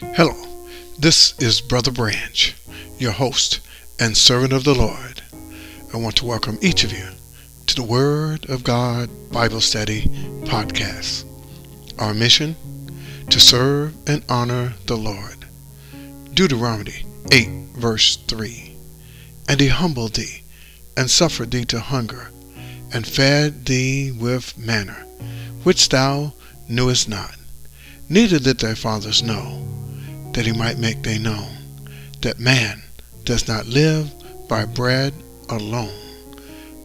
Hello, this is Brother Branch, your host and servant of the Lord. I want to welcome each of you to the Word of God Bible Study podcast. Our mission to serve and honor the Lord. Deuteronomy 8, verse 3. And he humbled thee, and suffered thee to hunger, and fed thee with manna, which thou knewest not, neither did thy fathers know that he might make they known that man does not live by bread alone,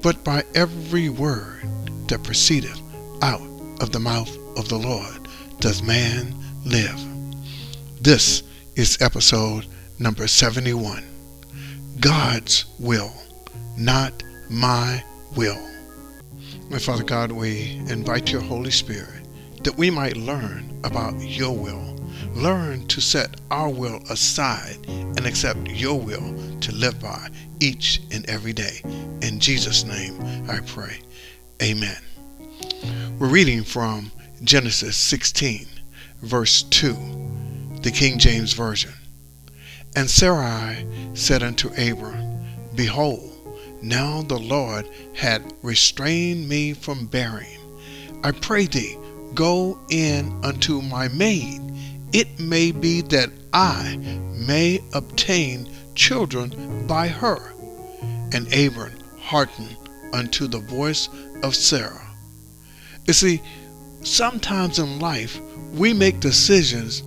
but by every word that proceedeth out of the mouth of the Lord does man live. This is episode number 71. God's will, not my will. My Father God, we invite your Holy Spirit that we might learn about your will learn to set our will aside and accept your will to live by each and every day. In Jesus' name I pray. Amen. We're reading from Genesis 16, verse 2, the King James Version. And Sarai said unto Abram, Behold, now the Lord had restrained me from bearing. I pray thee, go in unto my maid it may be that I may obtain children by her. And Abram hearkened unto the voice of Sarah. You see, sometimes in life we make decisions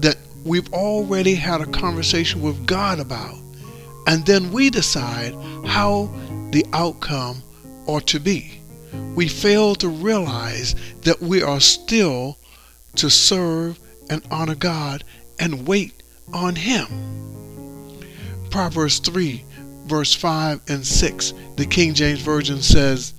that we've already had a conversation with God about, and then we decide how the outcome ought to be. We fail to realize that we are still to serve and honor God and wait on Him. Proverbs 3, verse 5 and 6, the King James Version says,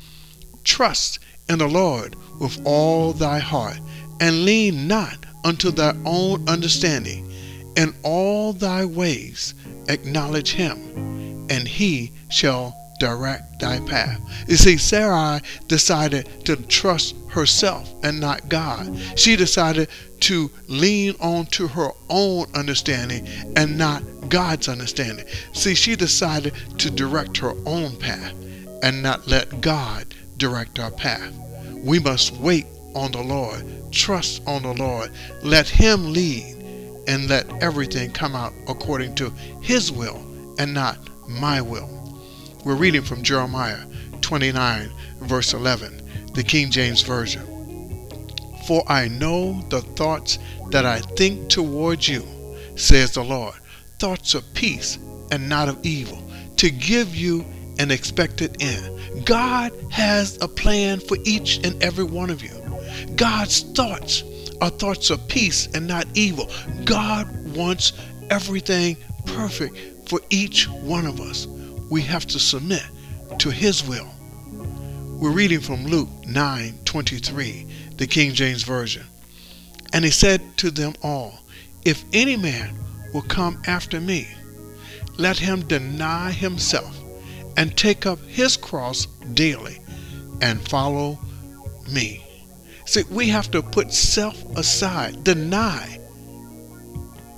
Trust in the Lord with all thy heart, and lean not unto thy own understanding. In all thy ways acknowledge him, and he shall direct thy path. You see, Sarai decided to trust herself and not God. She decided to lean on to her own understanding and not God's understanding. See, she decided to direct her own path and not let God direct our path. We must wait on the Lord, trust on the Lord, let Him lead, and let everything come out according to His will and not my will. We're reading from Jeremiah 29, verse 11, the King James Version. For I know the thoughts that I think towards you, says the Lord, thoughts of peace and not of evil, to give you an expected end. God has a plan for each and every one of you. God's thoughts are thoughts of peace and not evil. God wants everything perfect for each one of us. We have to submit to His will. We're reading from Luke 9:23 the King James Version. And he said to them all, If any man will come after me, let him deny himself and take up his cross daily and follow me. See, we have to put self aside, deny,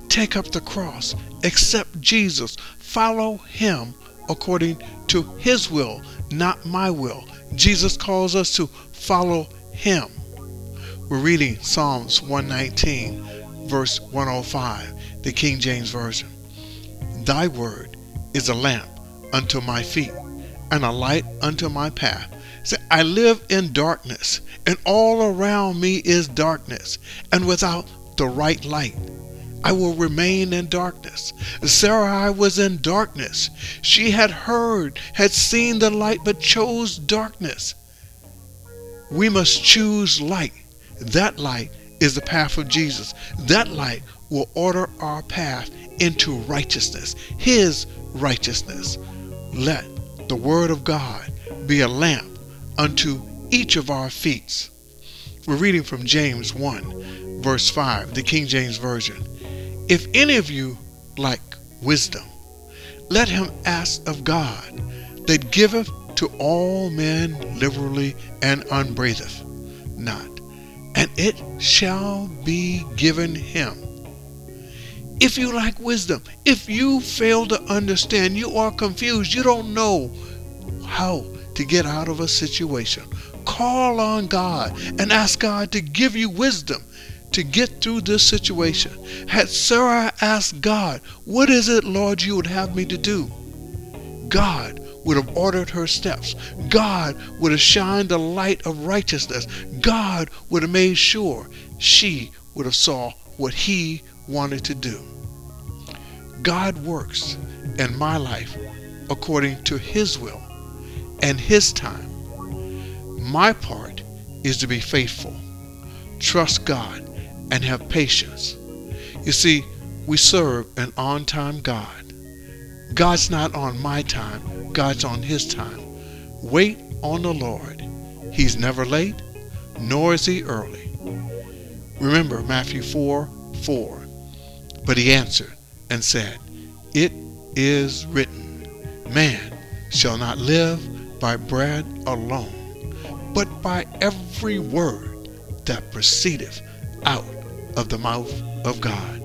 take up the cross, accept Jesus, follow him according to his will, not my will. Jesus calls us to follow him. We're reading Psalms 119, verse 105, the King James Version. Thy word is a lamp unto my feet and a light unto my path. Say, I live in darkness, and all around me is darkness, and without the right light. I will remain in darkness. Sarai was in darkness. She had heard, had seen the light, but chose darkness. We must choose light that light is the path of Jesus. That light will order our path into righteousness, His righteousness. Let the Word of God be a lamp unto each of our feet. We're reading from James 1, verse 5, the King James Version. If any of you lack wisdom, let him ask of God, that giveth to all men liberally and unbraideth not, and it shall be given him. If you lack wisdom, if you fail to understand, you are confused, you don't know how to get out of a situation, call on God and ask God to give you wisdom to get through this situation. Had Sarah asked God, What is it, Lord, you would have me to do? God would have ordered her steps. God would have shined the light of righteousness. God would have made sure she would have saw what he wanted to do. God works in my life according to his will and his time. My part is to be faithful, trust God, and have patience. You see, we serve an on time God. God's not on my time, God's on His time. Wait on the Lord. He's never late, nor is He early. Remember Matthew 4 4. But He answered and said, It is written, Man shall not live by bread alone, but by every word that proceedeth out of the mouth of God.